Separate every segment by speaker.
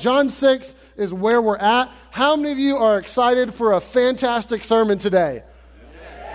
Speaker 1: John 6 is where we're at. How many of you are excited for a fantastic sermon today?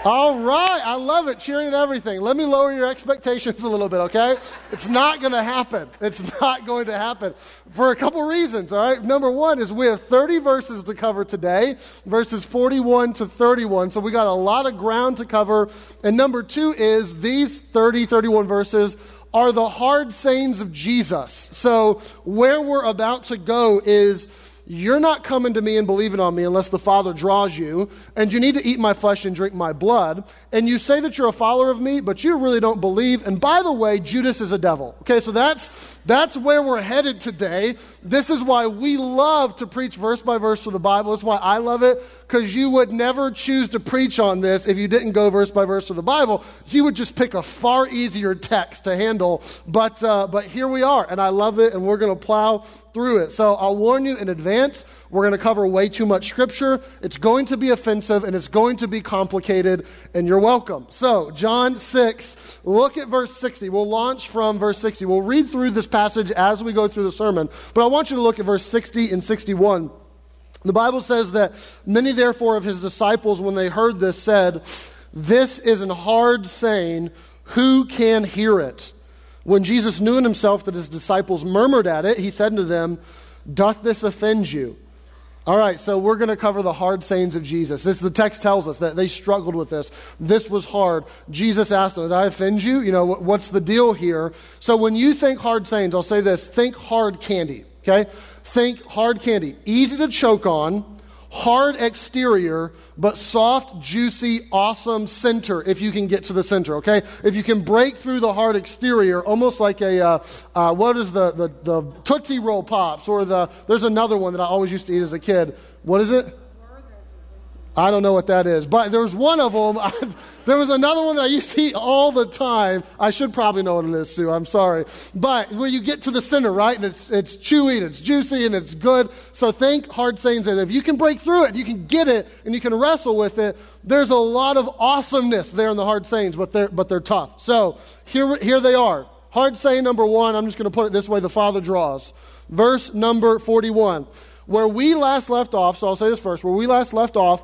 Speaker 1: All right, I love it. Cheering and everything. Let me lower your expectations a little bit, okay? It's not going to happen. It's not going to happen for a couple reasons, all right? Number one is we have 30 verses to cover today, verses 41 to 31. So we got a lot of ground to cover. And number two is these 30, 31 verses are the hard sayings of Jesus. So where we're about to go is you're not coming to me and believing on me unless the Father draws you, and you need to eat my flesh and drink my blood. And you say that you're a follower of me, but you really don't believe. And by the way, Judas is a devil. Okay, so that's that's where we're headed today. This is why we love to preach verse by verse through the Bible. That's why I love it, because you would never choose to preach on this if you didn't go verse by verse through the Bible. You would just pick a far easier text to handle. But, uh, but here we are, and I love it, and we're going to plow through it. So I'll warn you in advance, we're going to cover way too much scripture. It's going to be offensive, and it's going to be complicated, and you're welcome. So, John 6, look at verse 60. We'll launch from verse 60. We'll read through this passage as we go through the sermon. But I want you to look at verse 60 and 61. The Bible says that many, therefore, of his disciples, when they heard this, said, This is an hard saying. Who can hear it? When Jesus knew in himself that his disciples murmured at it, he said to them, Doth this offend you? All right, so we're going to cover the hard sayings of Jesus. This the text tells us that they struggled with this. This was hard. Jesus asked them, "Did I offend you? You know, what's the deal here?" So when you think hard sayings, I'll say this: think hard candy. Okay, think hard candy, easy to choke on, hard exterior, but soft, juicy, awesome center if you can get to the center, okay? If you can break through the hard exterior, almost like a, uh, uh, what is the, the, the Tootsie Roll Pops, or the, there's another one that I always used to eat as a kid. What is it? I don't know what that is, but there was one of them. there was another one that I used to eat all the time. I should probably know what it is, Sue. I'm sorry. But where you get to the center, right? And it's, it's chewy and it's juicy and it's good. So think hard sayings. And if you can break through it, you can get it and you can wrestle with it. There's a lot of awesomeness there in the hard sayings, but they're, but they're tough. So here, here they are. Hard saying number one, I'm just going to put it this way the Father draws. Verse number 41. Where we last left off, so I'll say this first, where we last left off,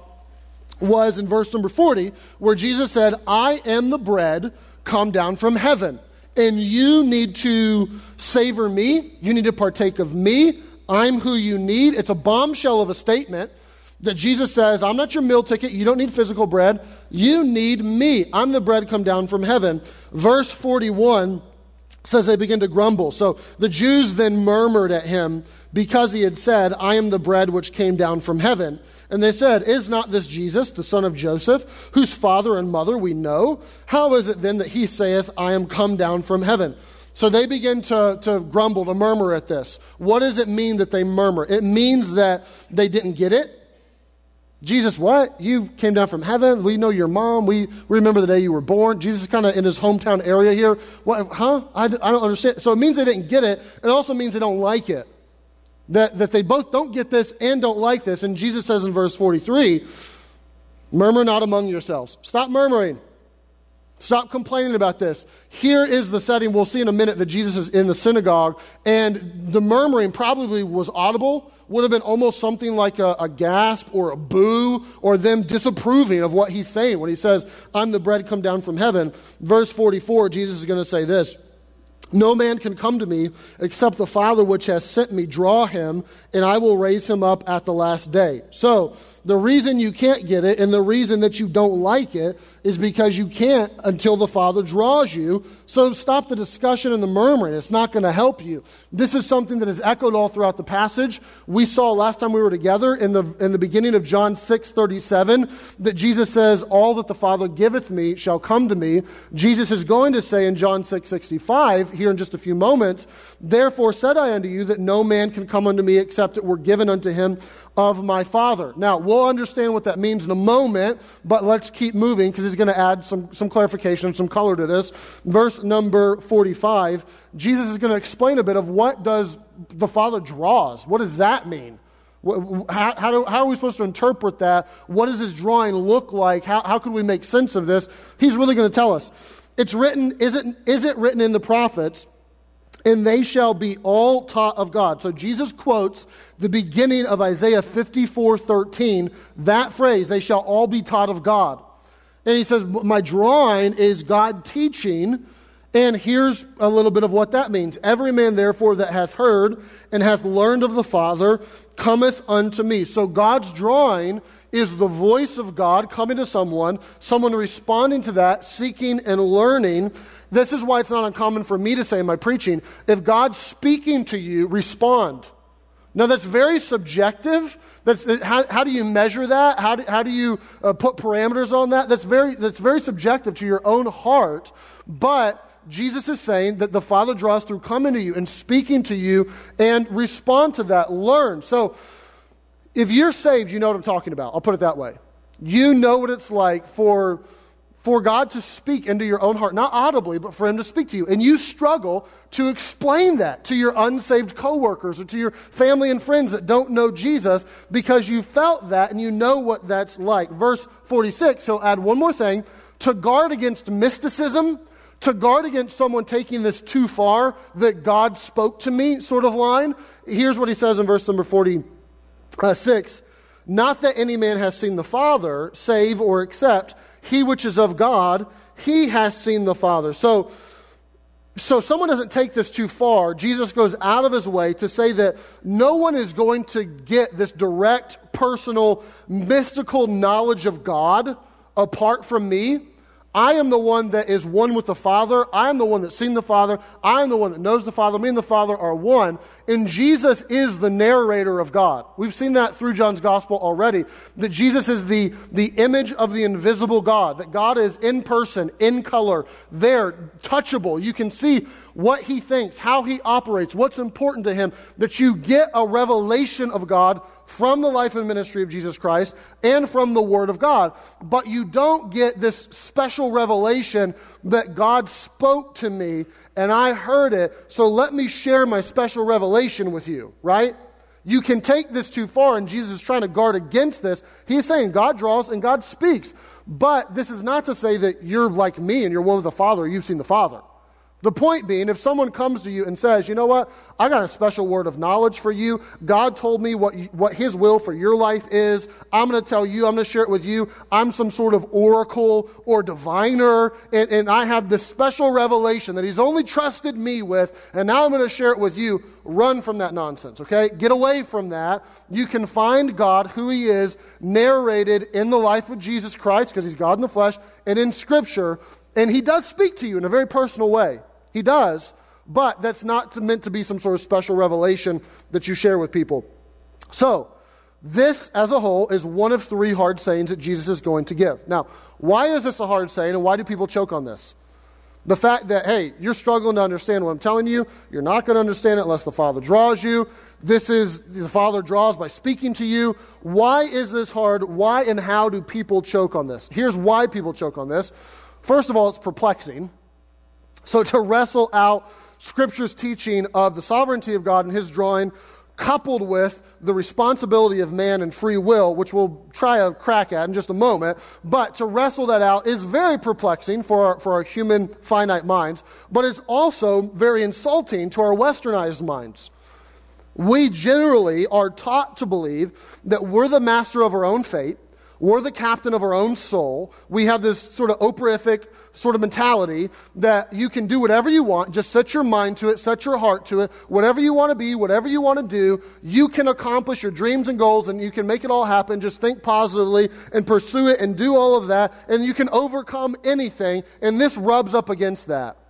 Speaker 1: was in verse number 40, where Jesus said, I am the bread come down from heaven. And you need to savor me. You need to partake of me. I'm who you need. It's a bombshell of a statement that Jesus says, I'm not your meal ticket. You don't need physical bread. You need me. I'm the bread come down from heaven. Verse 41 says they begin to grumble. So the Jews then murmured at him because he had said, I am the bread which came down from heaven. And they said, Is not this Jesus, the son of Joseph, whose father and mother we know? How is it then that he saith, I am come down from heaven? So they begin to, to grumble, to murmur at this. What does it mean that they murmur? It means that they didn't get it. Jesus, what? You came down from heaven. We know your mom. We remember the day you were born. Jesus is kind of in his hometown area here. What, huh? I, I don't understand. So it means they didn't get it. It also means they don't like it that, that they both don't get this and don't like this. And Jesus says in verse 43 Murmur not among yourselves. Stop murmuring. Stop complaining about this. Here is the setting. We'll see in a minute that Jesus is in the synagogue, and the murmuring probably was audible, would have been almost something like a, a, gasp or a boo or them disapproving of what he's saying when he says, I'm the bread come down from heaven. Verse 44, Jesus is going to say this no man can come to me except the Father which has sent me draw him, and I will raise him up at the last day. So, the reason you can't get it and the reason that you don't like it is because you can't until the Father draws you. So stop the discussion and the murmuring. It's not going to help you. This is something that is echoed all throughout the passage. We saw last time we were together in the, in the beginning of John 6 37 that Jesus says, All that the Father giveth me shall come to me. Jesus is going to say in John 6 65, here in just a few moments, Therefore said I unto you that no man can come unto me except it were given unto him of my Father. Now, we'll understand what that means in a moment, but let's keep moving because he's going to add some, some clarification, some color to this. Verse number 45, Jesus is going to explain a bit of what does the Father draws. What does that mean? How, how, do, how, are we supposed to interpret that? What does his drawing look like? How, how could we make sense of this? He's really going to tell us. It's written, is it, is it written in the prophets? And they shall be all taught of God. So Jesus quotes the beginning of Isaiah 54 13, that phrase, they shall all be taught of God. And he says, My drawing is God teaching. And here's a little bit of what that means. Every man, therefore, that hath heard and hath learned of the Father cometh unto me. So God's drawing is the voice of God coming to someone, someone responding to that, seeking and learning. This is why it's not uncommon for me to say in my preaching if God's speaking to you, respond. Now, that's very subjective. That's, how, how do you measure that? How do, how do you uh, put parameters on that? That's very, that's very subjective to your own heart. But Jesus is saying that the Father draws through coming to you and speaking to you and respond to that, learn. So, if you're saved, you know what I'm talking about. I'll put it that way. You know what it's like for, for God to speak into your own heart, not audibly, but for Him to speak to you. And you struggle to explain that to your unsaved coworkers or to your family and friends that don't know Jesus because you felt that and you know what that's like. Verse 46, he'll add one more thing to guard against mysticism to guard against someone taking this too far, that God spoke to me sort of line, here's what he says in verse number 46 uh, Not that any man has seen the Father, save or except he which is of God, he has seen the Father. So, so someone doesn't take this too far. Jesus goes out of his way to say that no one is going to get this direct, personal, mystical knowledge of God apart from me. I am the one that is one with the Father. I am the one that's seen the Father. I am the one that knows the Father. Me and the Father are one. And Jesus is the narrator of God. We've seen that through John's Gospel already. That Jesus is the, the image of the invisible God. That God is in person, in color, there, touchable. You can see what he thinks, how he operates, what's important to him. That you get a revelation of God from the life and ministry of Jesus Christ and from the Word of God. But you don't get this special revelation that God spoke to me and I heard it, so let me share my special revelation with you, right? You can take this too far, and Jesus is trying to guard against this. He's saying God draws and God speaks. But this is not to say that you're like me and you're one with the Father you've seen the Father. The point being, if someone comes to you and says, you know what, I got a special word of knowledge for you. God told me what, what His will for your life is. I'm going to tell you, I'm going to share it with you. I'm some sort of oracle or diviner, and, and I have this special revelation that He's only trusted me with, and now I'm going to share it with you. Run from that nonsense, okay? Get away from that. You can find God, who He is, narrated in the life of Jesus Christ, because He's God in the flesh, and in Scripture. And He does speak to you in a very personal way. He does, but that's not meant to be some sort of special revelation that you share with people. So, this as a whole is one of three hard sayings that Jesus is going to give. Now, why is this a hard saying and why do people choke on this? The fact that, hey, you're struggling to understand what I'm telling you, you're not going to understand it unless the Father draws you. This is, the Father draws by speaking to you. Why is this hard? Why and how do people choke on this? Here's why people choke on this. First of all, it's perplexing. So, to wrestle out Scripture's teaching of the sovereignty of God and His drawing, coupled with the responsibility of man and free will, which we'll try a crack at in just a moment, but to wrestle that out is very perplexing for our, for our human finite minds, but it's also very insulting to our westernized minds. We generally are taught to believe that we're the master of our own fate, we're the captain of our own soul. We have this sort of operific sort of mentality that you can do whatever you want, just set your mind to it, set your heart to it, whatever you want to be, whatever you want to do, you can accomplish your dreams and goals and you can make it all happen. Just think positively and pursue it and do all of that, and you can overcome anything. And this rubs up against that.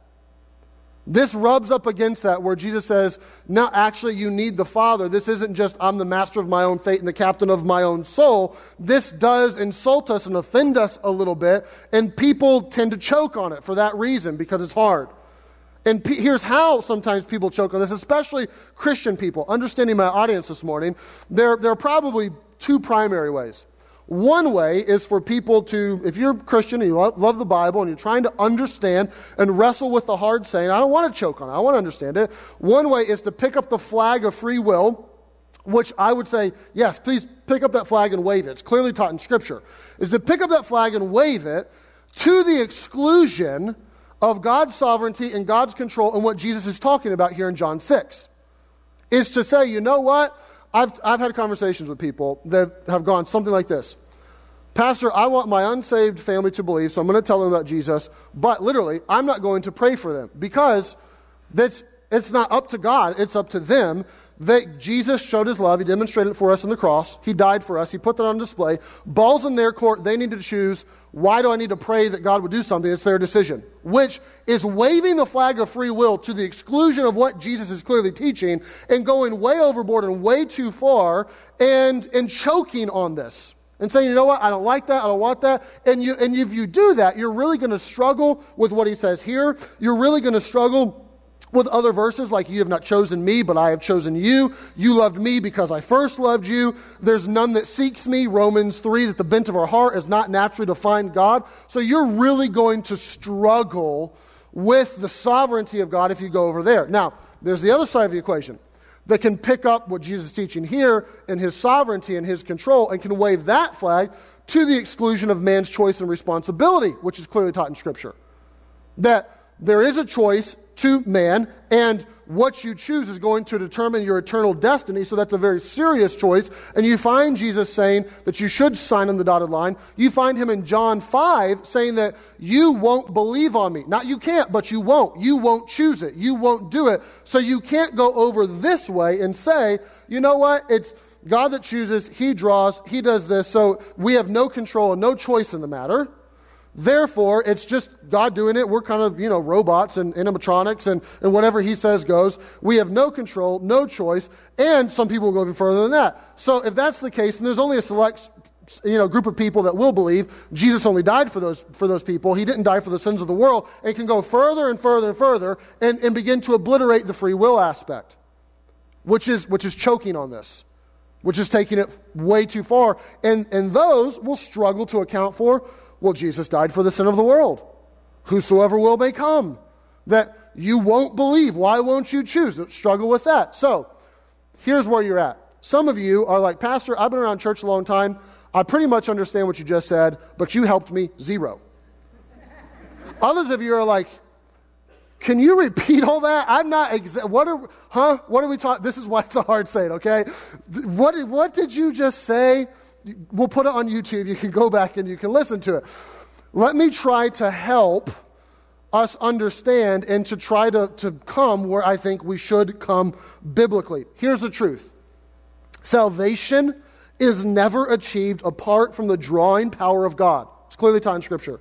Speaker 1: This rubs up against that where Jesus says, No, actually, you need the Father. This isn't just I'm the master of my own fate and the captain of my own soul. This does insult us and offend us a little bit, and people tend to choke on it for that reason because it's hard. And p- here's how sometimes people choke on this, especially Christian people. Understanding my audience this morning, there, there are probably two primary ways. One way is for people to, if you're a Christian and you love the Bible and you're trying to understand and wrestle with the hard saying, I don't want to choke on it, I want to understand it. One way is to pick up the flag of free will, which I would say, yes, please pick up that flag and wave it. It's clearly taught in Scripture. Is to pick up that flag and wave it to the exclusion of God's sovereignty and God's control and what Jesus is talking about here in John 6. Is to say, you know what? I've, I've had conversations with people that have gone something like this Pastor, I want my unsaved family to believe, so I'm going to tell them about Jesus, but literally, I'm not going to pray for them because that's, it's not up to God, it's up to them that Jesus showed his love. He demonstrated it for us on the cross. He died for us. He put that on display. Balls in their court. They need to choose why do I need to pray that God would do something? It's their decision, which is waving the flag of free will to the exclusion of what Jesus is clearly teaching and going way overboard and way too far and, and choking on this and saying, you know what, I don't like that, I don't want that. And, you, and if you do that, you're really going to struggle with what he says here. You're really going to struggle with other verses like, You have not chosen me, but I have chosen you. You loved me because I first loved you. There's none that seeks me. Romans 3 that the bent of our heart is not naturally to find God. So you're really going to struggle with the sovereignty of God if you go over there. Now, there's the other side of the equation that can pick up what Jesus is teaching here and his sovereignty and his control and can wave that flag to the exclusion of man's choice and responsibility, which is clearly taught in Scripture. That there is a choice to man, and what you choose is going to determine your eternal destiny. So that's a very serious choice. And you find Jesus saying that you should sign on the dotted line. You find him in John 5 saying that you won't believe on me. Not you can't, but you won't. You won't choose it. You won't do it. So you can't go over this way and say, you know what? It's God that chooses. He draws. He does this. So we have no control and no choice in the matter. Therefore, it's just God doing it. We're kind of, you know, robots and animatronics and, and whatever he says goes. We have no control, no choice, and some people will go even further than that. So if that's the case, and there's only a select you know, group of people that will believe Jesus only died for those, for those people. He didn't die for the sins of the world. And can go further and further and further and, and begin to obliterate the free will aspect, which is, which is choking on this, which is taking it way too far. And, and those will struggle to account for well, Jesus died for the sin of the world. Whosoever will may come. That you won't believe. Why won't you choose? Struggle with that. So, here's where you're at. Some of you are like, Pastor, I've been around church a long time. I pretty much understand what you just said, but you helped me zero. Others of you are like, can you repeat all that? I'm not exa- what are huh? What are we talking? This is why it's a hard saying, okay? What what did you just say? We'll put it on YouTube. You can go back and you can listen to it. Let me try to help us understand and to try to, to come where I think we should come biblically. Here's the truth salvation is never achieved apart from the drawing power of God. It's clearly taught in Scripture.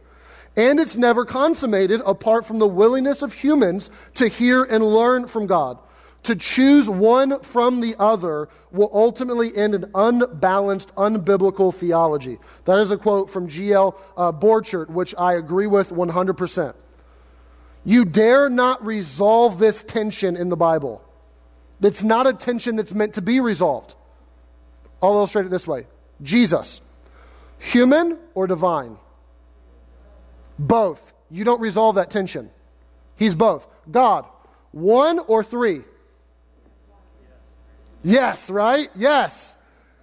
Speaker 1: And it's never consummated apart from the willingness of humans to hear and learn from God. To choose one from the other will ultimately end in unbalanced, unbiblical theology. That is a quote from G.L. Uh, Borchert, which I agree with 100%. You dare not resolve this tension in the Bible. It's not a tension that's meant to be resolved. I'll illustrate it this way Jesus, human or divine? Both. You don't resolve that tension. He's both. God, one or three? Yes, right? Yes.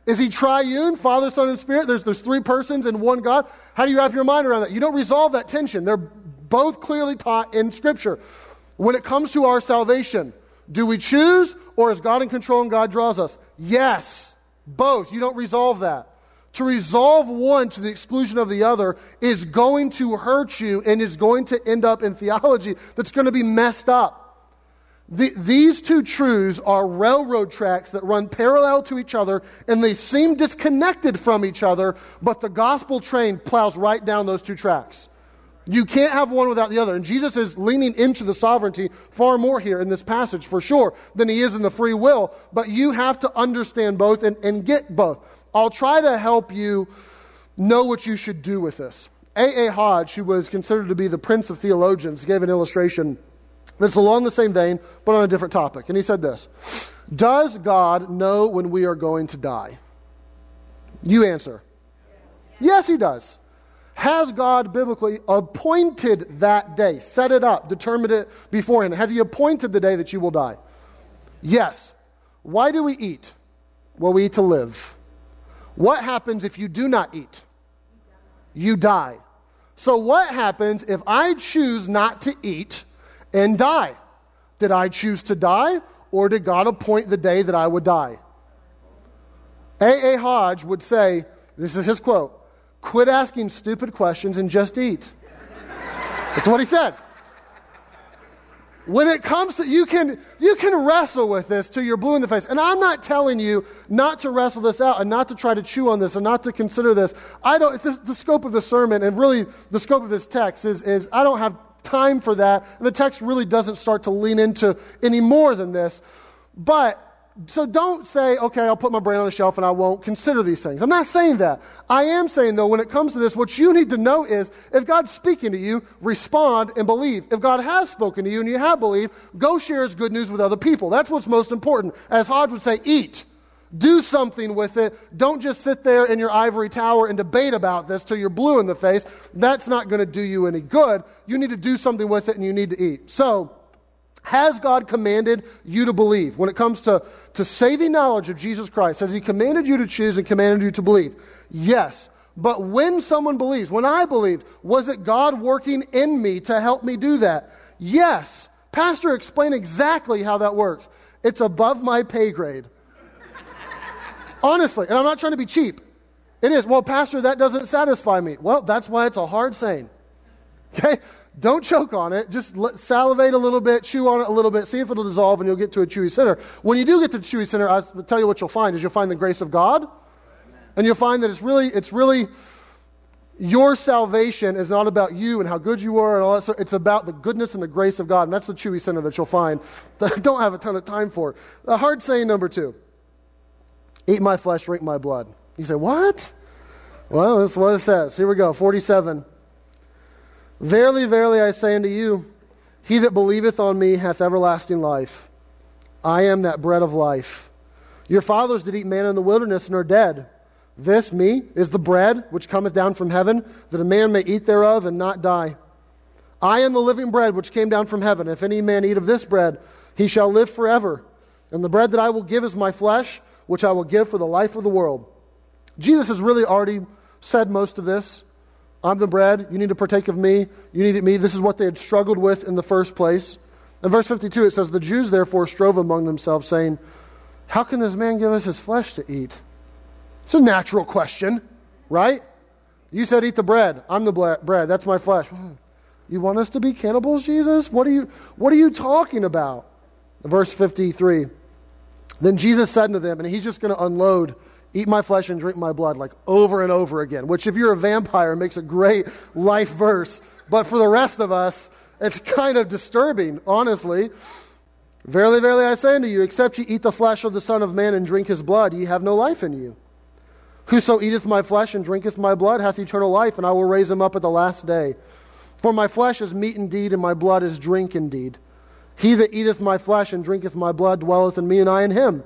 Speaker 1: Is he triune, Father, Son, and Spirit? There's, there's three persons in one God. How do you wrap your mind around that? You don't resolve that tension. They're both clearly taught in Scripture. When it comes to our salvation, do we choose or is God in control and God draws us? Yes, both. You don't resolve that. To resolve one to the exclusion of the other is going to hurt you and is going to end up in theology that's going to be messed up. The, these two truths are railroad tracks that run parallel to each other and they seem disconnected from each other, but the gospel train plows right down those two tracks. You can't have one without the other. And Jesus is leaning into the sovereignty far more here in this passage, for sure, than he is in the free will. But you have to understand both and, and get both. I'll try to help you know what you should do with this. A.A. Hodge, who was considered to be the prince of theologians, gave an illustration that's along the same vein, but on a different topic. And he said this Does God know when we are going to die? You answer. Yes, he does. Has God biblically appointed that day, set it up, determined it beforehand? Has he appointed the day that you will die? Yes. Why do we eat? Well, we eat to live. What happens if you do not eat? You die. So, what happens if I choose not to eat and die? Did I choose to die, or did God appoint the day that I would die? A.A. Hodge would say, this is his quote quit asking stupid questions and just eat. That's what he said. When it comes to you can you can wrestle with this till you're blue in the face. And I'm not telling you not to wrestle this out and not to try to chew on this and not to consider this. I don't the, the scope of the sermon and really the scope of this text is is I don't have time for that. And the text really doesn't start to lean into any more than this. But so don't say, okay, I'll put my brain on a shelf and I won't consider these things. I'm not saying that. I am saying, though, when it comes to this, what you need to know is if God's speaking to you, respond and believe. If God has spoken to you and you have believed, go share his good news with other people. That's what's most important. As Hodge would say, eat. Do something with it. Don't just sit there in your ivory tower and debate about this till you're blue in the face. That's not going to do you any good. You need to do something with it and you need to eat. So, has God commanded you to believe? When it comes to, to saving knowledge of Jesus Christ, has He commanded you to choose and commanded you to believe? Yes. But when someone believes, when I believed, was it God working in me to help me do that? Yes. Pastor, explain exactly how that works. It's above my pay grade. Honestly, and I'm not trying to be cheap. It is. Well, Pastor, that doesn't satisfy me. Well, that's why it's a hard saying. Okay? Don't choke on it. Just salivate a little bit, chew on it a little bit, see if it'll dissolve, and you'll get to a chewy center. When you do get to the chewy center, I'll tell you what you'll find is you'll find the grace of God, and you'll find that it's really, it's really your salvation is not about you and how good you are and all that. So it's about the goodness and the grace of God, and that's the chewy center that you'll find that I don't have a ton of time for. The hard saying number two: Eat my flesh, drink my blood. You say what? Well, that's what it says. Here we go. Forty-seven. Verily, verily, I say unto you, he that believeth on me hath everlasting life. I am that bread of life. Your fathers did eat manna in the wilderness and are dead. This, me, is the bread which cometh down from heaven, that a man may eat thereof and not die. I am the living bread which came down from heaven. If any man eat of this bread, he shall live forever. And the bread that I will give is my flesh, which I will give for the life of the world. Jesus has really already said most of this. I'm the bread. You need to partake of me. You need me. This is what they had struggled with in the first place. In verse 52, it says, The Jews therefore strove among themselves, saying, How can this man give us his flesh to eat? It's a natural question, right? You said, Eat the bread. I'm the bread. That's my flesh. You want us to be cannibals, Jesus? What are you, what are you talking about? Verse 53. Then Jesus said to them, and he's just going to unload eat my flesh and drink my blood, like over and over again, which, if you're a vampire, makes a great life verse. But for the rest of us, it's kind of disturbing, honestly. Verily, verily, I say unto you, except ye eat the flesh of the Son of Man and drink his blood, ye have no life in you. Whoso eateth my flesh and drinketh my blood hath eternal life, and I will raise him up at the last day. For my flesh is meat indeed, and my blood is drink indeed. He that eateth my flesh and drinketh my blood dwelleth in me, and I in him.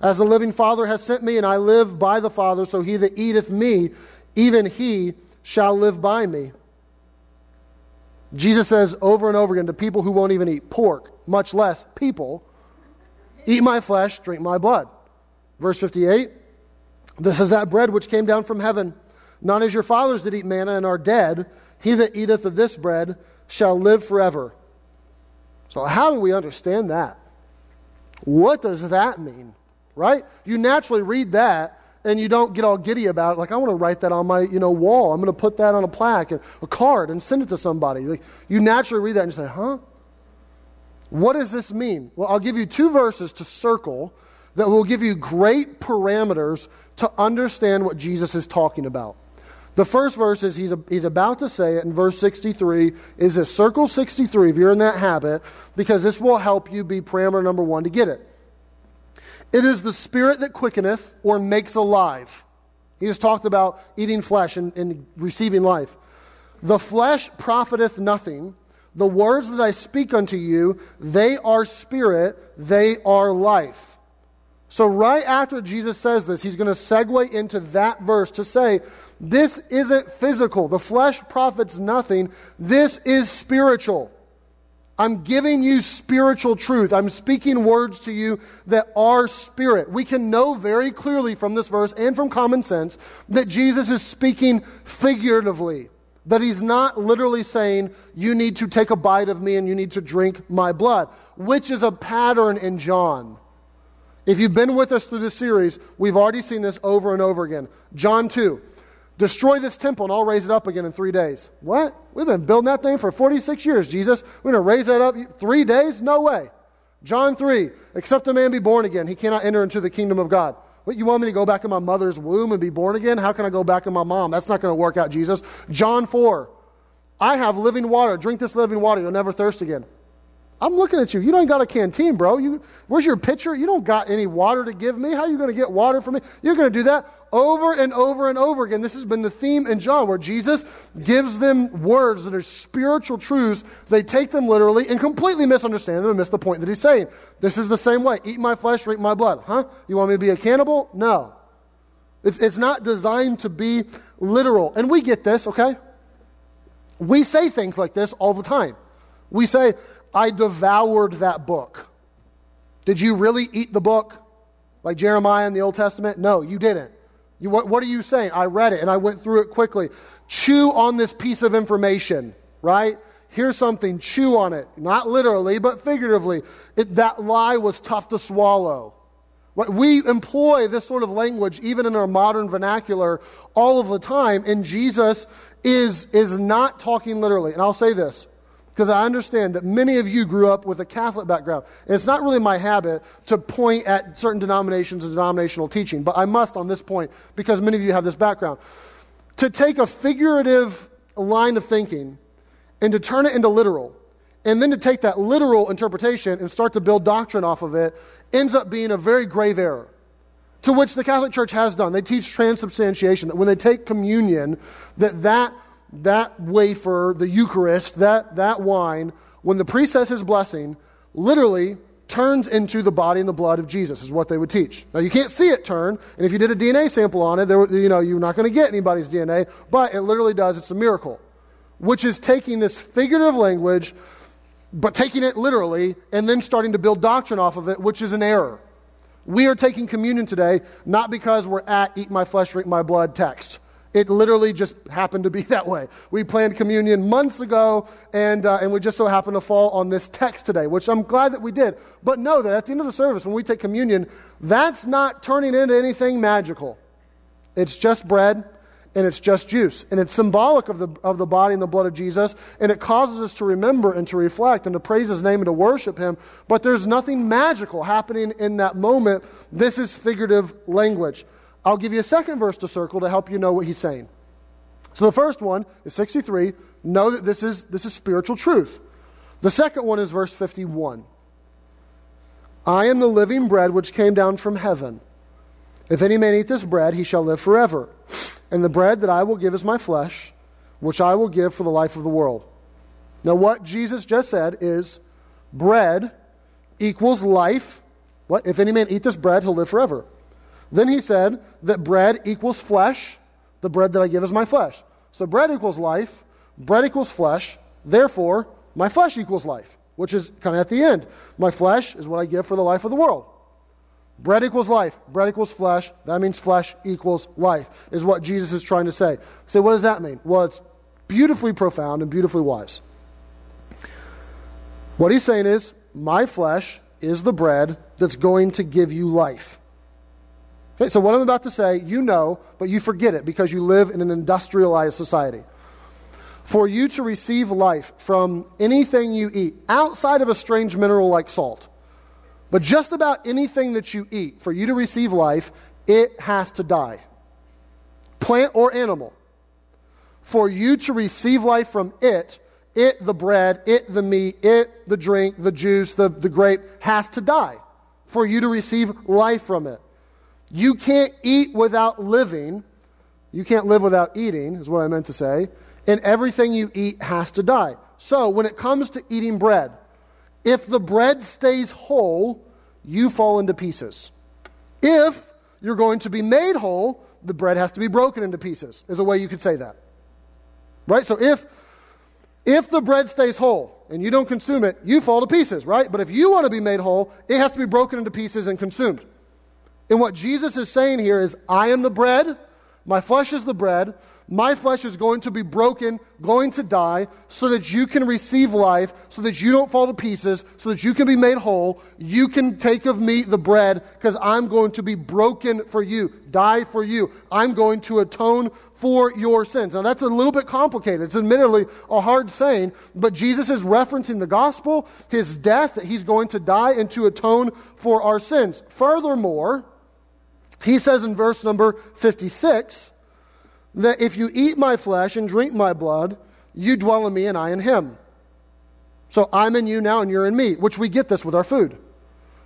Speaker 1: As the living Father has sent me, and I live by the Father, so he that eateth me, even he shall live by me. Jesus says over and over again to people who won't even eat pork, much less people, eat my flesh, drink my blood. Verse 58 This is that bread which came down from heaven. Not as your fathers did eat manna and are dead, he that eateth of this bread shall live forever. So, how do we understand that? What does that mean? right? You naturally read that and you don't get all giddy about it. Like, I want to write that on my, you know, wall. I'm going to put that on a plaque, a card, and send it to somebody. Like, you naturally read that and you say, huh? What does this mean? Well, I'll give you two verses to circle that will give you great parameters to understand what Jesus is talking about. The first verse is he's, he's about to say it in verse 63 is a circle 63 if you're in that habit because this will help you be parameter number one to get it. It is the spirit that quickeneth or makes alive. He just talked about eating flesh and, and receiving life. The flesh profiteth nothing. The words that I speak unto you, they are spirit, they are life. So, right after Jesus says this, he's going to segue into that verse to say, This isn't physical. The flesh profits nothing. This is spiritual. I'm giving you spiritual truth. I'm speaking words to you that are spirit. We can know very clearly from this verse and from common sense that Jesus is speaking figuratively. That he's not literally saying, you need to take a bite of me and you need to drink my blood, which is a pattern in John. If you've been with us through this series, we've already seen this over and over again. John 2. Destroy this temple and I'll raise it up again in three days. What? We've been building that thing for 46 years, Jesus. We're going to raise that up three days? No way. John 3. Except a man be born again, he cannot enter into the kingdom of God. What, you want me to go back in my mother's womb and be born again? How can I go back in my mom? That's not going to work out, Jesus. John 4. I have living water. Drink this living water. You'll never thirst again. I'm looking at you. You don't got a canteen, bro. You, where's your pitcher? You don't got any water to give me. How are you going to get water for me? You're going to do that over and over and over again. This has been the theme in John, where Jesus gives them words that are spiritual truths. They take them literally and completely misunderstand them and miss the point that he's saying. This is the same way. Eat my flesh, drink my blood. Huh? You want me to be a cannibal? No. It's, it's not designed to be literal. And we get this, okay? We say things like this all the time. We say, I devoured that book. Did you really eat the book? Like Jeremiah in the Old Testament? No, you didn't. You, what, what are you saying? I read it and I went through it quickly. Chew on this piece of information, right? Here's something, chew on it. Not literally, but figuratively. It, that lie was tough to swallow. We employ this sort of language even in our modern vernacular all of the time, and Jesus is, is not talking literally. And I'll say this because I understand that many of you grew up with a Catholic background. And it's not really my habit to point at certain denominations and denominational teaching, but I must on this point because many of you have this background. To take a figurative line of thinking and to turn it into literal, and then to take that literal interpretation and start to build doctrine off of it ends up being a very grave error. To which the Catholic Church has done. They teach transubstantiation, that when they take communion, that that that wafer, the Eucharist, that, that wine, when the priest says his blessing, literally turns into the body and the blood of Jesus, is what they would teach. Now, you can't see it turn, and if you did a DNA sample on it, there, you know, you're not going to get anybody's DNA, but it literally does. It's a miracle, which is taking this figurative language, but taking it literally, and then starting to build doctrine off of it, which is an error. We are taking communion today not because we're at eat my flesh, drink my blood text. It literally just happened to be that way. We planned communion months ago, and, uh, and we just so happened to fall on this text today, which I'm glad that we did. But know that at the end of the service, when we take communion, that's not turning into anything magical. It's just bread and it's just juice. And it's symbolic of the, of the body and the blood of Jesus, and it causes us to remember and to reflect and to praise his name and to worship him. But there's nothing magical happening in that moment. This is figurative language. I'll give you a second verse to circle to help you know what he's saying. So the first one is 63. Know that this is, this is spiritual truth. The second one is verse 51. I am the living bread which came down from heaven. If any man eat this bread, he shall live forever. And the bread that I will give is my flesh, which I will give for the life of the world. Now, what Jesus just said is bread equals life. What? If any man eat this bread, he'll live forever. Then he said that bread equals flesh. The bread that I give is my flesh. So bread equals life, bread equals flesh. Therefore, my flesh equals life, which is kind of at the end. My flesh is what I give for the life of the world. Bread equals life. Bread equals flesh. That means flesh equals life, is what Jesus is trying to say. Say, what does that mean? Well, it's beautifully profound and beautifully wise. What he's saying is, my flesh is the bread that's going to give you life. Okay, so what I'm about to say, you know, but you forget it because you live in an industrialized society. For you to receive life from anything you eat, outside of a strange mineral like salt, but just about anything that you eat, for you to receive life, it has to die. Plant or animal. For you to receive life from it, it, the bread, it, the meat, it, the drink, the juice, the, the grape, has to die for you to receive life from it. You can't eat without living. You can't live without eating, is what I meant to say. And everything you eat has to die. So, when it comes to eating bread, if the bread stays whole, you fall into pieces. If you're going to be made whole, the bread has to be broken into pieces, is a way you could say that. Right? So, if if the bread stays whole and you don't consume it, you fall to pieces, right? But if you want to be made whole, it has to be broken into pieces and consumed. And what Jesus is saying here is, I am the bread My flesh is the bread. My flesh is going to be broken, going to die, so that you can receive life, so that you don't fall to pieces, so that you can be made whole. You can take of me the bread, because I'm going to be broken for you, die for you. I'm going to atone for your sins. Now, that's a little bit complicated. It's admittedly a hard saying, but Jesus is referencing the gospel, his death, that he's going to die and to atone for our sins. Furthermore, he says in verse number 56, that if you eat my flesh and drink my blood, you dwell in me and I in him. So I'm in you now and you're in me, which we get this with our food.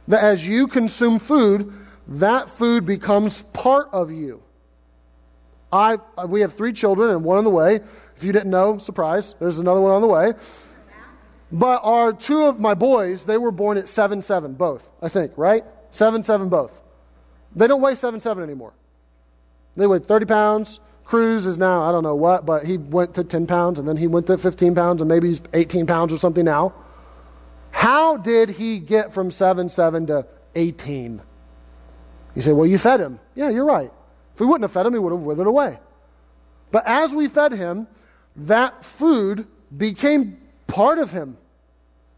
Speaker 1: That as you consume food, that food becomes part of you. I, we have three children and one on the way. If you didn't know, surprise, there's another one on the way. But our two of my boys, they were born at 7 7, both, I think, right? 7 7 both. They don't weigh 7 7 anymore. They weigh 30 pounds, Cruz is now, I don't know what, but he went to 10 pounds and then he went to 15 pounds and maybe he's 18 pounds or something now. How did he get from 7 7 to 18? You say, well, you fed him. Yeah, you're right. If we wouldn't have fed him, he would have withered away. But as we fed him, that food became part of him.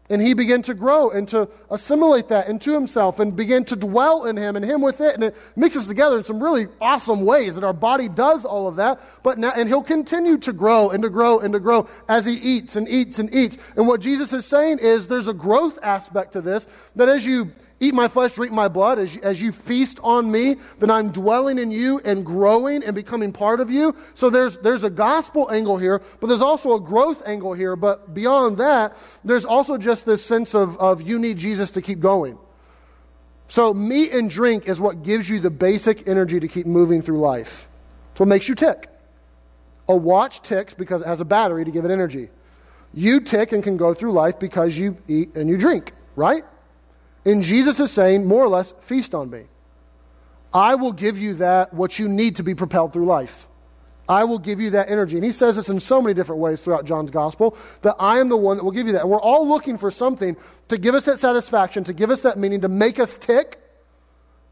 Speaker 1: And he began to grow and to assimilate that into himself and begin to dwell in him and him with it. And it mixes together in some really awesome ways that our body does all of that. But now, and he'll continue to grow and to grow and to grow as he eats and eats and eats. And what Jesus is saying is there's a growth aspect to this that as you eat my flesh, drink my blood, as you, as you feast on me, then I'm dwelling in you and growing and becoming part of you. So there's, there's a gospel angle here, but there's also a growth angle here. But beyond that, there's also just this sense of, of you need Jesus to keep going. So meat and drink is what gives you the basic energy to keep moving through life. It's what makes you tick. A watch ticks because it has a battery to give it energy. You tick and can go through life because you eat and you drink, right? And Jesus is saying, more or less, feast on me. I will give you that, what you need to be propelled through life. I will give you that energy. And he says this in so many different ways throughout John's gospel that I am the one that will give you that. And we're all looking for something to give us that satisfaction, to give us that meaning, to make us tick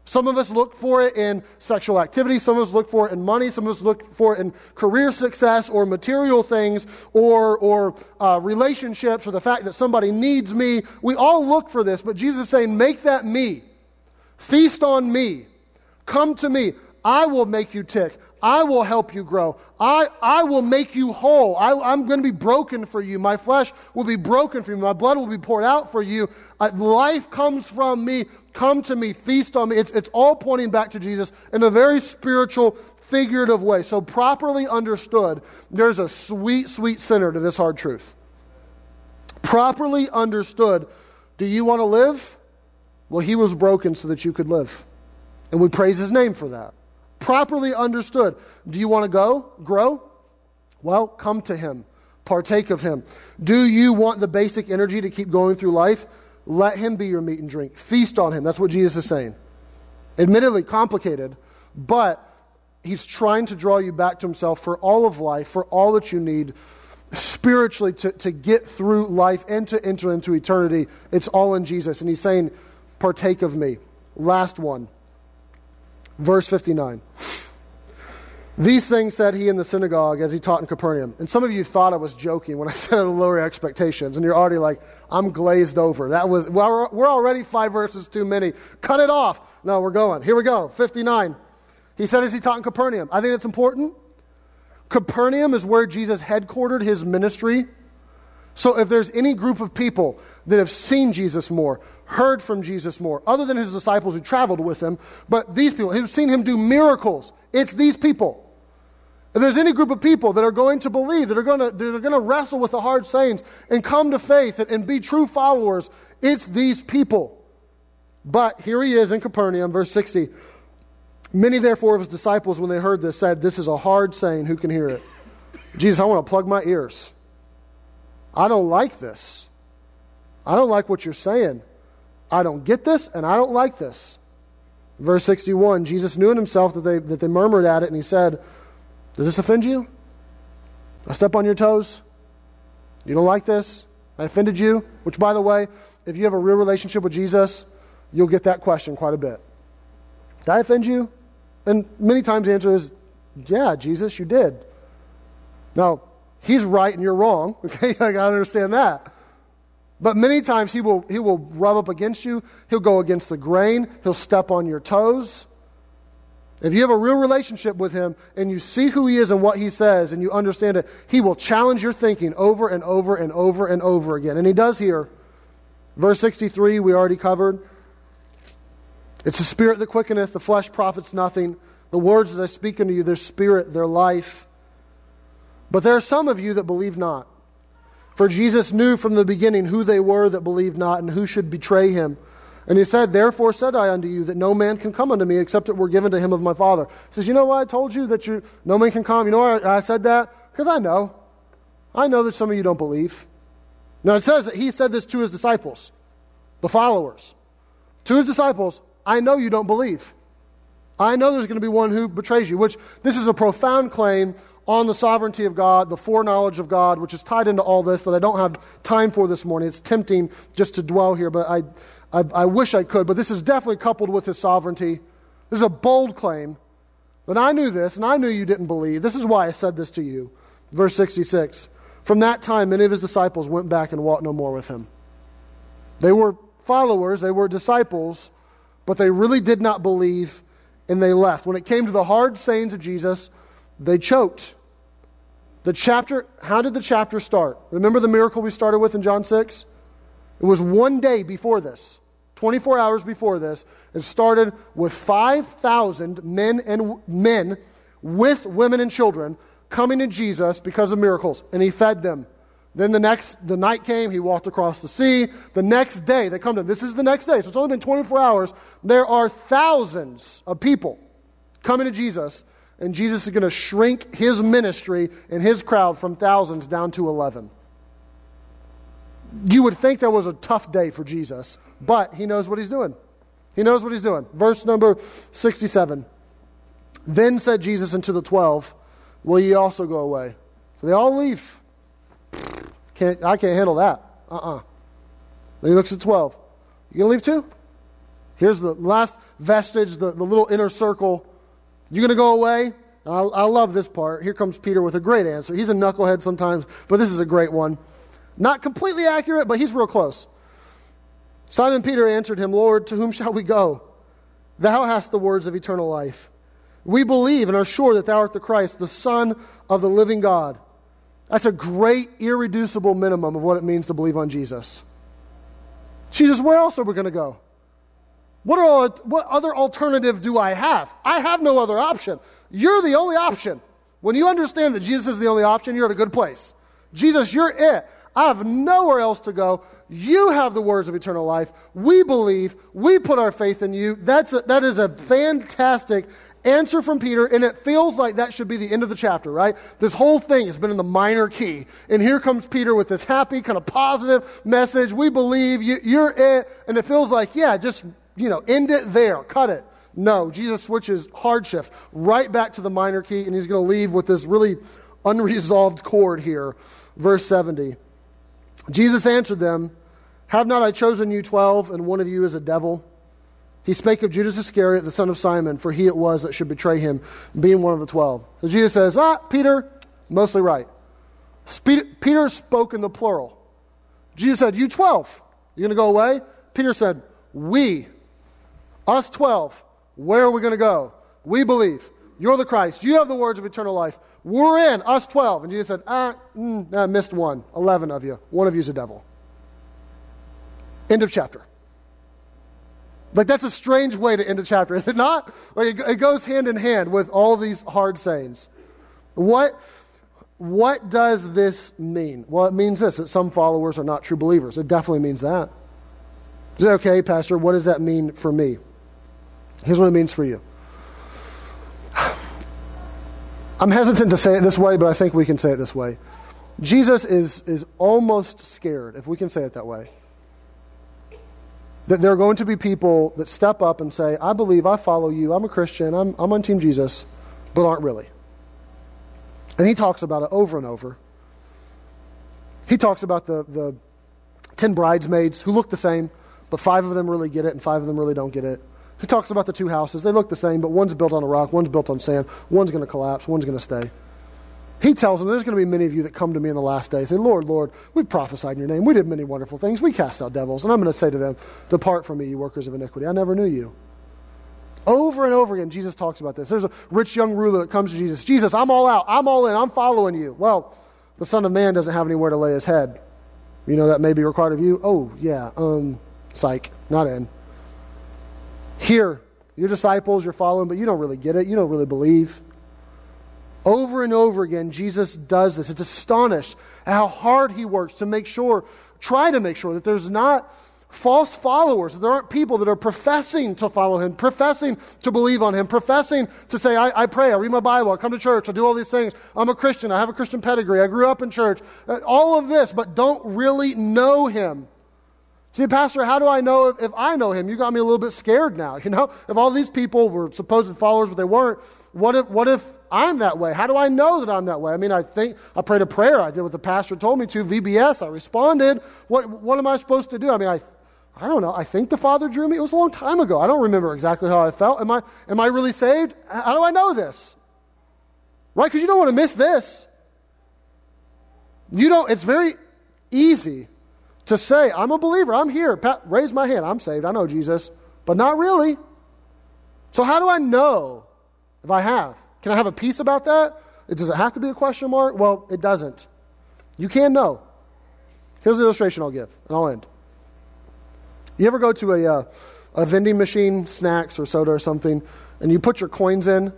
Speaker 1: some of us look for it in sexual activity. Some of us look for it in money. Some of us look for it in career success or material things or, or uh, relationships or the fact that somebody needs me. We all look for this, but Jesus is saying, make that me. Feast on me. Come to me. I will make you tick. I will help you grow. I, I will make you whole. I, am going to be broken for you. My flesh will be broken for you. My blood will be poured out for you. Uh, life comes from me. Come to me. Feast on me. It's, it's all pointing back to Jesus in a very spiritual, figurative way. So, properly understood, there's a sweet, sweet center to this hard truth. Properly understood, do you want to live? Well, he was broken so that you could live. And we praise his name for that properly understood. Do you want to go, grow? Well, come to Him, partake of Him. Do you want the basic energy to keep going through life? Let Him be your meat and drink. Feast on Him. That's what Jesus is saying. Admittedly complicated, but He's trying to draw you back to Himself for all of life, for all that you need spiritually to, to get through life and to enter into eternity. It's all in Jesus. And He's saying, partake of me. Last one. Verse 59. These things said he in the synagogue as he taught in Capernaum. And some of you thought I was joking when I said to lower expectations, and you're already like, I'm glazed over. That was, well, we're already five verses too many. Cut it off. No, we're going. Here we go. 59. He said as he taught in Capernaum. I think that's important. Capernaum is where Jesus headquartered his ministry. So if there's any group of people that have seen Jesus more, heard from Jesus more, other than his disciples who traveled with him, but these people who've seen him do miracles. It's these people. If there's any group of people that are going to believe, that are going to, that are going to wrestle with the hard sayings and come to faith and, and be true followers, it's these people. But here he is in Capernaum, verse 60. Many, therefore, of his disciples, when they heard this, said, This is a hard saying. Who can hear it? Jesus, I want to plug my ears. I don't like this. I don't like what you're saying. I don't get this and I don't like this. Verse 61 Jesus knew in himself that they, that they murmured at it, and he said, Does this offend you? I step on your toes? You don't like this? I offended you? Which, by the way, if you have a real relationship with Jesus, you'll get that question quite a bit. Did I offend you? And many times the answer is, Yeah, Jesus, you did. Now, he's right and you're wrong. Okay, I gotta understand that. But many times he will, he will rub up against you. He'll go against the grain. He'll step on your toes. If you have a real relationship with him and you see who he is and what he says and you understand it, he will challenge your thinking over and over and over and over again. And he does here. Verse 63, we already covered. It's the spirit that quickeneth, the flesh profits nothing. The words that I speak unto you, they're spirit, they're life. But there are some of you that believe not. For Jesus knew from the beginning who they were that believed not and who should betray him. And he said, Therefore said I unto you that no man can come unto me except it were given to him of my Father. He says, You know why I told you that you, no man can come? You know why I said that? Because I know. I know that some of you don't believe. Now it says that he said this to his disciples, the followers. To his disciples, I know you don't believe. I know there's going to be one who betrays you, which this is a profound claim on the sovereignty of God, the foreknowledge of God, which is tied into all this that I don't have time for this morning. It's tempting just to dwell here, but I, I, I wish I could. But this is definitely coupled with his sovereignty. This is a bold claim. But I knew this, and I knew you didn't believe. This is why I said this to you. Verse 66. From that time, many of his disciples went back and walked no more with him. They were followers, they were disciples, but they really did not believe, and they left. When it came to the hard sayings of Jesus, they choked. The chapter, how did the chapter start? Remember the miracle we started with in John 6? It was one day before this, 24 hours before this. It started with 5,000 men and men with women and children coming to Jesus because of miracles, and he fed them. Then the next, the night came, he walked across the sea. The next day, they come to him. This is the next day, so it's only been 24 hours. There are thousands of people coming to Jesus and Jesus is going to shrink his ministry and his crowd from thousands down to 11. You would think that was a tough day for Jesus, but he knows what he's doing. He knows what he's doing. Verse number 67. Then said Jesus unto the twelve, Will ye also go away? So they all leave. Can't, I can't handle that. Uh uh-uh. uh Then he looks at 12. You going to leave too? Here's the last vestige, the, the little inner circle you going to go away? I, I love this part. Here comes Peter with a great answer. He's a knucklehead sometimes, but this is a great one. Not completely accurate, but he's real close. Simon Peter answered him, Lord, to whom shall we go? Thou hast the words of eternal life. We believe and are sure that thou art the Christ, the Son of the living God. That's a great, irreducible minimum of what it means to believe on Jesus. Jesus, where else are we going to go? What, are, what other alternative do I have? I have no other option. You're the only option. When you understand that Jesus is the only option, you're at a good place. Jesus, you're it. I have nowhere else to go. You have the words of eternal life. We believe. We put our faith in you. That's a, that is a fantastic answer from Peter, and it feels like that should be the end of the chapter, right? This whole thing has been in the minor key. And here comes Peter with this happy, kind of positive message. We believe. You, you're it. And it feels like, yeah, just you know, end it there, cut it. No, Jesus switches hard shift right back to the minor key, and he's going to leave with this really unresolved chord here. Verse 70. Jesus answered them, Have not I chosen you twelve, and one of you is a devil? He spake of Judas Iscariot, the son of Simon, for he it was that should betray him, being one of the twelve. So Jesus says, Ah, Peter, mostly right. Peter spoke in the plural. Jesus said, You twelve, you going to go away? Peter said, We. Us 12, where are we going to go? We believe. You're the Christ. You have the words of eternal life. We're in, us 12. And Jesus said, ah, mm, I missed one. 11 of you. One of you's a devil. End of chapter. Like, that's a strange way to end a chapter, is it not? Like, it, it goes hand in hand with all these hard sayings. What, what does this mean? Well, it means this that some followers are not true believers. It definitely means that. Is it okay, Pastor? What does that mean for me? Here's what it means for you. I'm hesitant to say it this way, but I think we can say it this way. Jesus is, is almost scared, if we can say it that way, that there are going to be people that step up and say, I believe, I follow you, I'm a Christian, I'm, I'm on Team Jesus, but aren't really. And he talks about it over and over. He talks about the, the 10 bridesmaids who look the same, but five of them really get it and five of them really don't get it. He talks about the two houses. They look the same, but one's built on a rock, one's built on sand, one's going to collapse, one's going to stay. He tells them, There's going to be many of you that come to me in the last days. Say, Lord, Lord, we prophesied in your name. We did many wonderful things. We cast out devils. And I'm going to say to them, Depart from me, you workers of iniquity. I never knew you. Over and over again, Jesus talks about this. There's a rich young ruler that comes to Jesus. Jesus, I'm all out. I'm all in. I'm following you. Well, the Son of Man doesn't have anywhere to lay his head. You know that may be required of you? Oh, yeah. Um, psych. Not in. Here, your disciples, you're following, but you don't really get it. You don't really believe. Over and over again, Jesus does this. It's astonished at how hard he works to make sure, try to make sure that there's not false followers, that there aren't people that are professing to follow him, professing to believe on him, professing to say, I, I pray, I read my Bible, I come to church, I do all these things, I'm a Christian, I have a Christian pedigree, I grew up in church, uh, all of this, but don't really know him. See, Pastor, how do I know if, if, I know him? You got me a little bit scared now. You know, if all these people were supposed followers, but they weren't, what if, what if I'm that way? How do I know that I'm that way? I mean, I think I prayed a prayer. I did what the pastor told me to. VBS. I responded. What, what am I supposed to do? I mean, I, I don't know. I think the Father drew me. It was a long time ago. I don't remember exactly how I felt. Am I, am I really saved? How do I know this? Right? Because you don't want to miss this. You don't, it's very easy to say, I'm a believer. I'm here. Pat, raise my hand. I'm saved. I know Jesus. But not really. So how do I know if I have? Can I have a peace about that? Does it have to be a question mark? Well, it doesn't. You can know. Here's the illustration I'll give, and I'll end. You ever go to a, uh, a vending machine, snacks or soda or something, and you put your coins in,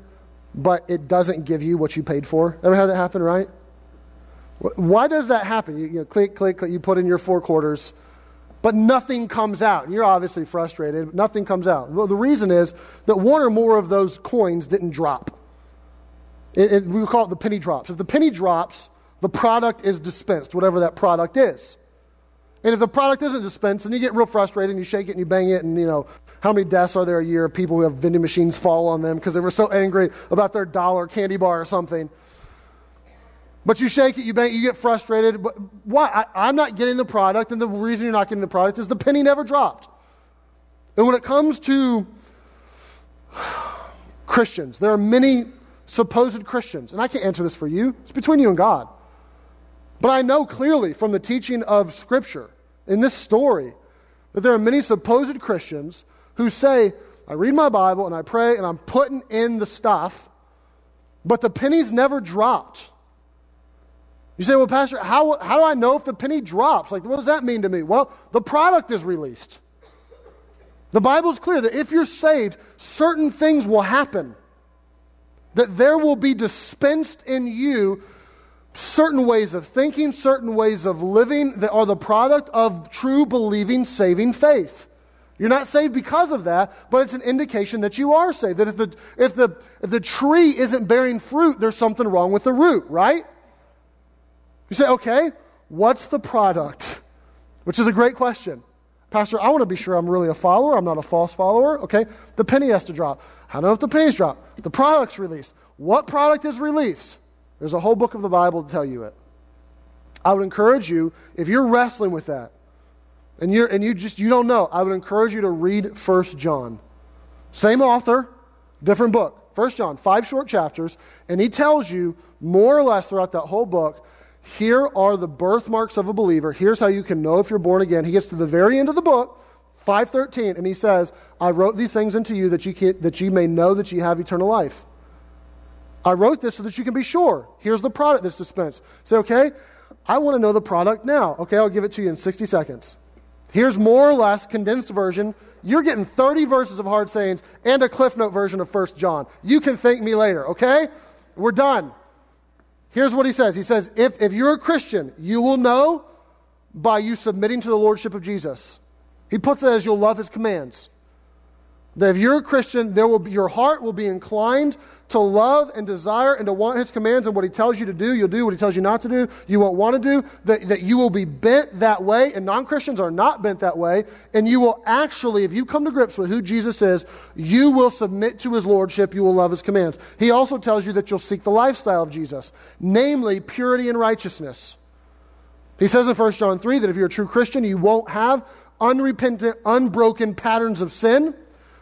Speaker 1: but it doesn't give you what you paid for? Ever had that happen, right? Why does that happen? You, you know, click, click, click, you put in your four quarters, but nothing comes out. You're obviously frustrated. Nothing comes out. Well, the reason is that one or more of those coins didn't drop. It, it, we call it the penny drops. If the penny drops, the product is dispensed, whatever that product is. And if the product isn't dispensed, then you get real frustrated and you shake it and you bang it. And, you know, how many deaths are there a year of people who have vending machines fall on them because they were so angry about their dollar candy bar or something? But you shake it, you bang you get frustrated. But why? I, I'm not getting the product, and the reason you're not getting the product is the penny never dropped. And when it comes to Christians, there are many supposed Christians. And I can't answer this for you, it's between you and God. But I know clearly from the teaching of Scripture in this story that there are many supposed Christians who say, I read my Bible and I pray and I'm putting in the stuff, but the penny's never dropped. You say, well, Pastor, how, how do I know if the penny drops? Like, what does that mean to me? Well, the product is released. The Bible's clear that if you're saved, certain things will happen that there will be dispensed in you certain ways of thinking, certain ways of living that are the product of true believing, saving faith. You're not saved because of that, but it's an indication that you are saved. That if the, if the, if the tree isn't bearing fruit, there's something wrong with the root, right? You say, okay, what's the product? Which is a great question. Pastor, I want to be sure I'm really a follower. I'm not a false follower. Okay, the penny has to drop. I know if the penny's dropped? The product's released. What product is released? There's a whole book of the Bible to tell you it. I would encourage you, if you're wrestling with that, and you're and you just you don't know, I would encourage you to read First John. Same author, different book. First John, five short chapters, and he tells you more or less throughout that whole book here are the birthmarks of a believer. Here's how you can know if you're born again. He gets to the very end of the book, 513, and he says, I wrote these things unto you that you, can, that you may know that you have eternal life. I wrote this so that you can be sure. Here's the product that's dispensed. Say, okay, I want to know the product now. Okay, I'll give it to you in 60 seconds. Here's more or less condensed version. You're getting 30 verses of hard sayings and a Cliff Note version of 1 John. You can thank me later, okay? We're done. Here's what he says He says, if, if you're a Christian, you will know by you submitting to the Lordship of Jesus. He puts it as you'll love his commands. That if you're a Christian, there will be, your heart will be inclined to love and desire and to want his commands and what he tells you to do, you'll do. What he tells you not to do, you won't want to do. That, that you will be bent that way, and non Christians are not bent that way. And you will actually, if you come to grips with who Jesus is, you will submit to his lordship, you will love his commands. He also tells you that you'll seek the lifestyle of Jesus, namely purity and righteousness. He says in 1 John 3 that if you're a true Christian, you won't have unrepentant, unbroken patterns of sin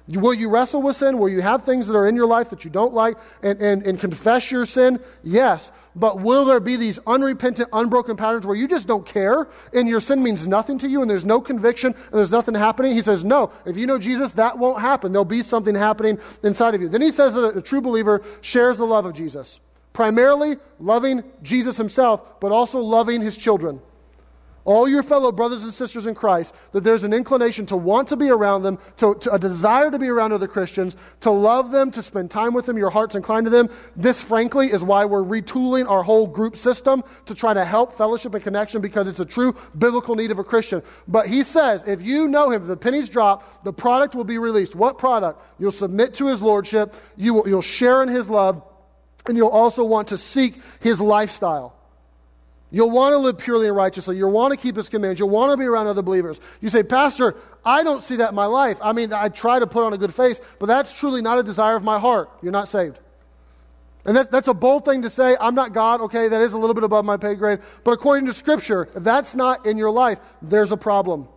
Speaker 1: Will you wrestle with sin? Will you have things that are in your life that you don't like and, and, and confess your sin? Yes. But will there be these unrepentant, unbroken patterns where you just don't care and your sin means nothing to you and there's no conviction and there's nothing happening? He says, no. If you know Jesus, that won't happen. There'll be something happening inside of you. Then he says that a, a true believer shares the love of Jesus. Primarily loving Jesus himself, but also loving his children all your fellow brothers and sisters in Christ, that there's an inclination to want to be around them, to, to, a desire to be around other Christians, to love them, to spend time with them, your heart's inclined to them. This, frankly, is why we're retooling our whole group system to try to help fellowship and connection because it's a true biblical need of a Christian. But he says, if you know him, the pennies drop, the product will be released. What product? You'll submit to his lordship, you will, you'll share in his love, and you'll also want to seek his lifestyle. You'll want to live purely and righteously. You'll want to keep his commands. You'll want to be around other believers. You say, Pastor, I don't see that in my life. I mean, I try to put on a good face, but that's truly not a desire of my heart. You're not saved. And that, that's a bold thing to say. I'm not God. Okay, that is a little bit above my pay grade. But according to Scripture, if that's not in your life, there's a problem.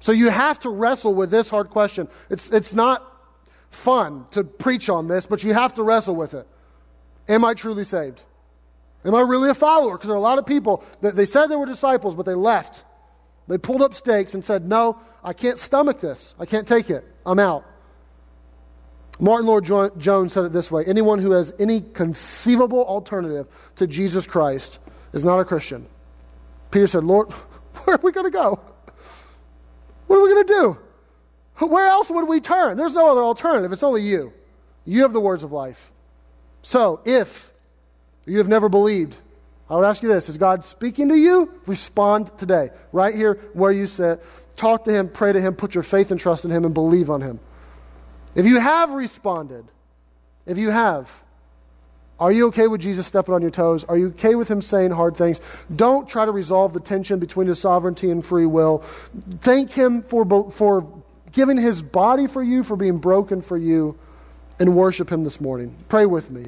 Speaker 1: So you have to wrestle with this hard question. It's, it's not fun to preach on this, but you have to wrestle with it. Am I truly saved? Am I really a follower? Because there are a lot of people that they said they were disciples, but they left. They pulled up stakes and said, No, I can't stomach this. I can't take it. I'm out. Martyn Lloyd-Jones said it this way Anyone who has any conceivable alternative to Jesus Christ is not a Christian. Peter said, Lord, where are we going to go? What are we going to do? Where else would we turn? There's no other alternative. It's only you. You have the words of life. So, if you have never believed, I would ask you this Is God speaking to you? Respond today, right here where you sit. Talk to Him, pray to Him, put your faith and trust in Him, and believe on Him. If you have responded, if you have, are you okay with Jesus stepping on your toes? Are you okay with Him saying hard things? Don't try to resolve the tension between His sovereignty and free will. Thank Him for, for giving His body for you, for being broken for you, and worship Him this morning. Pray with me.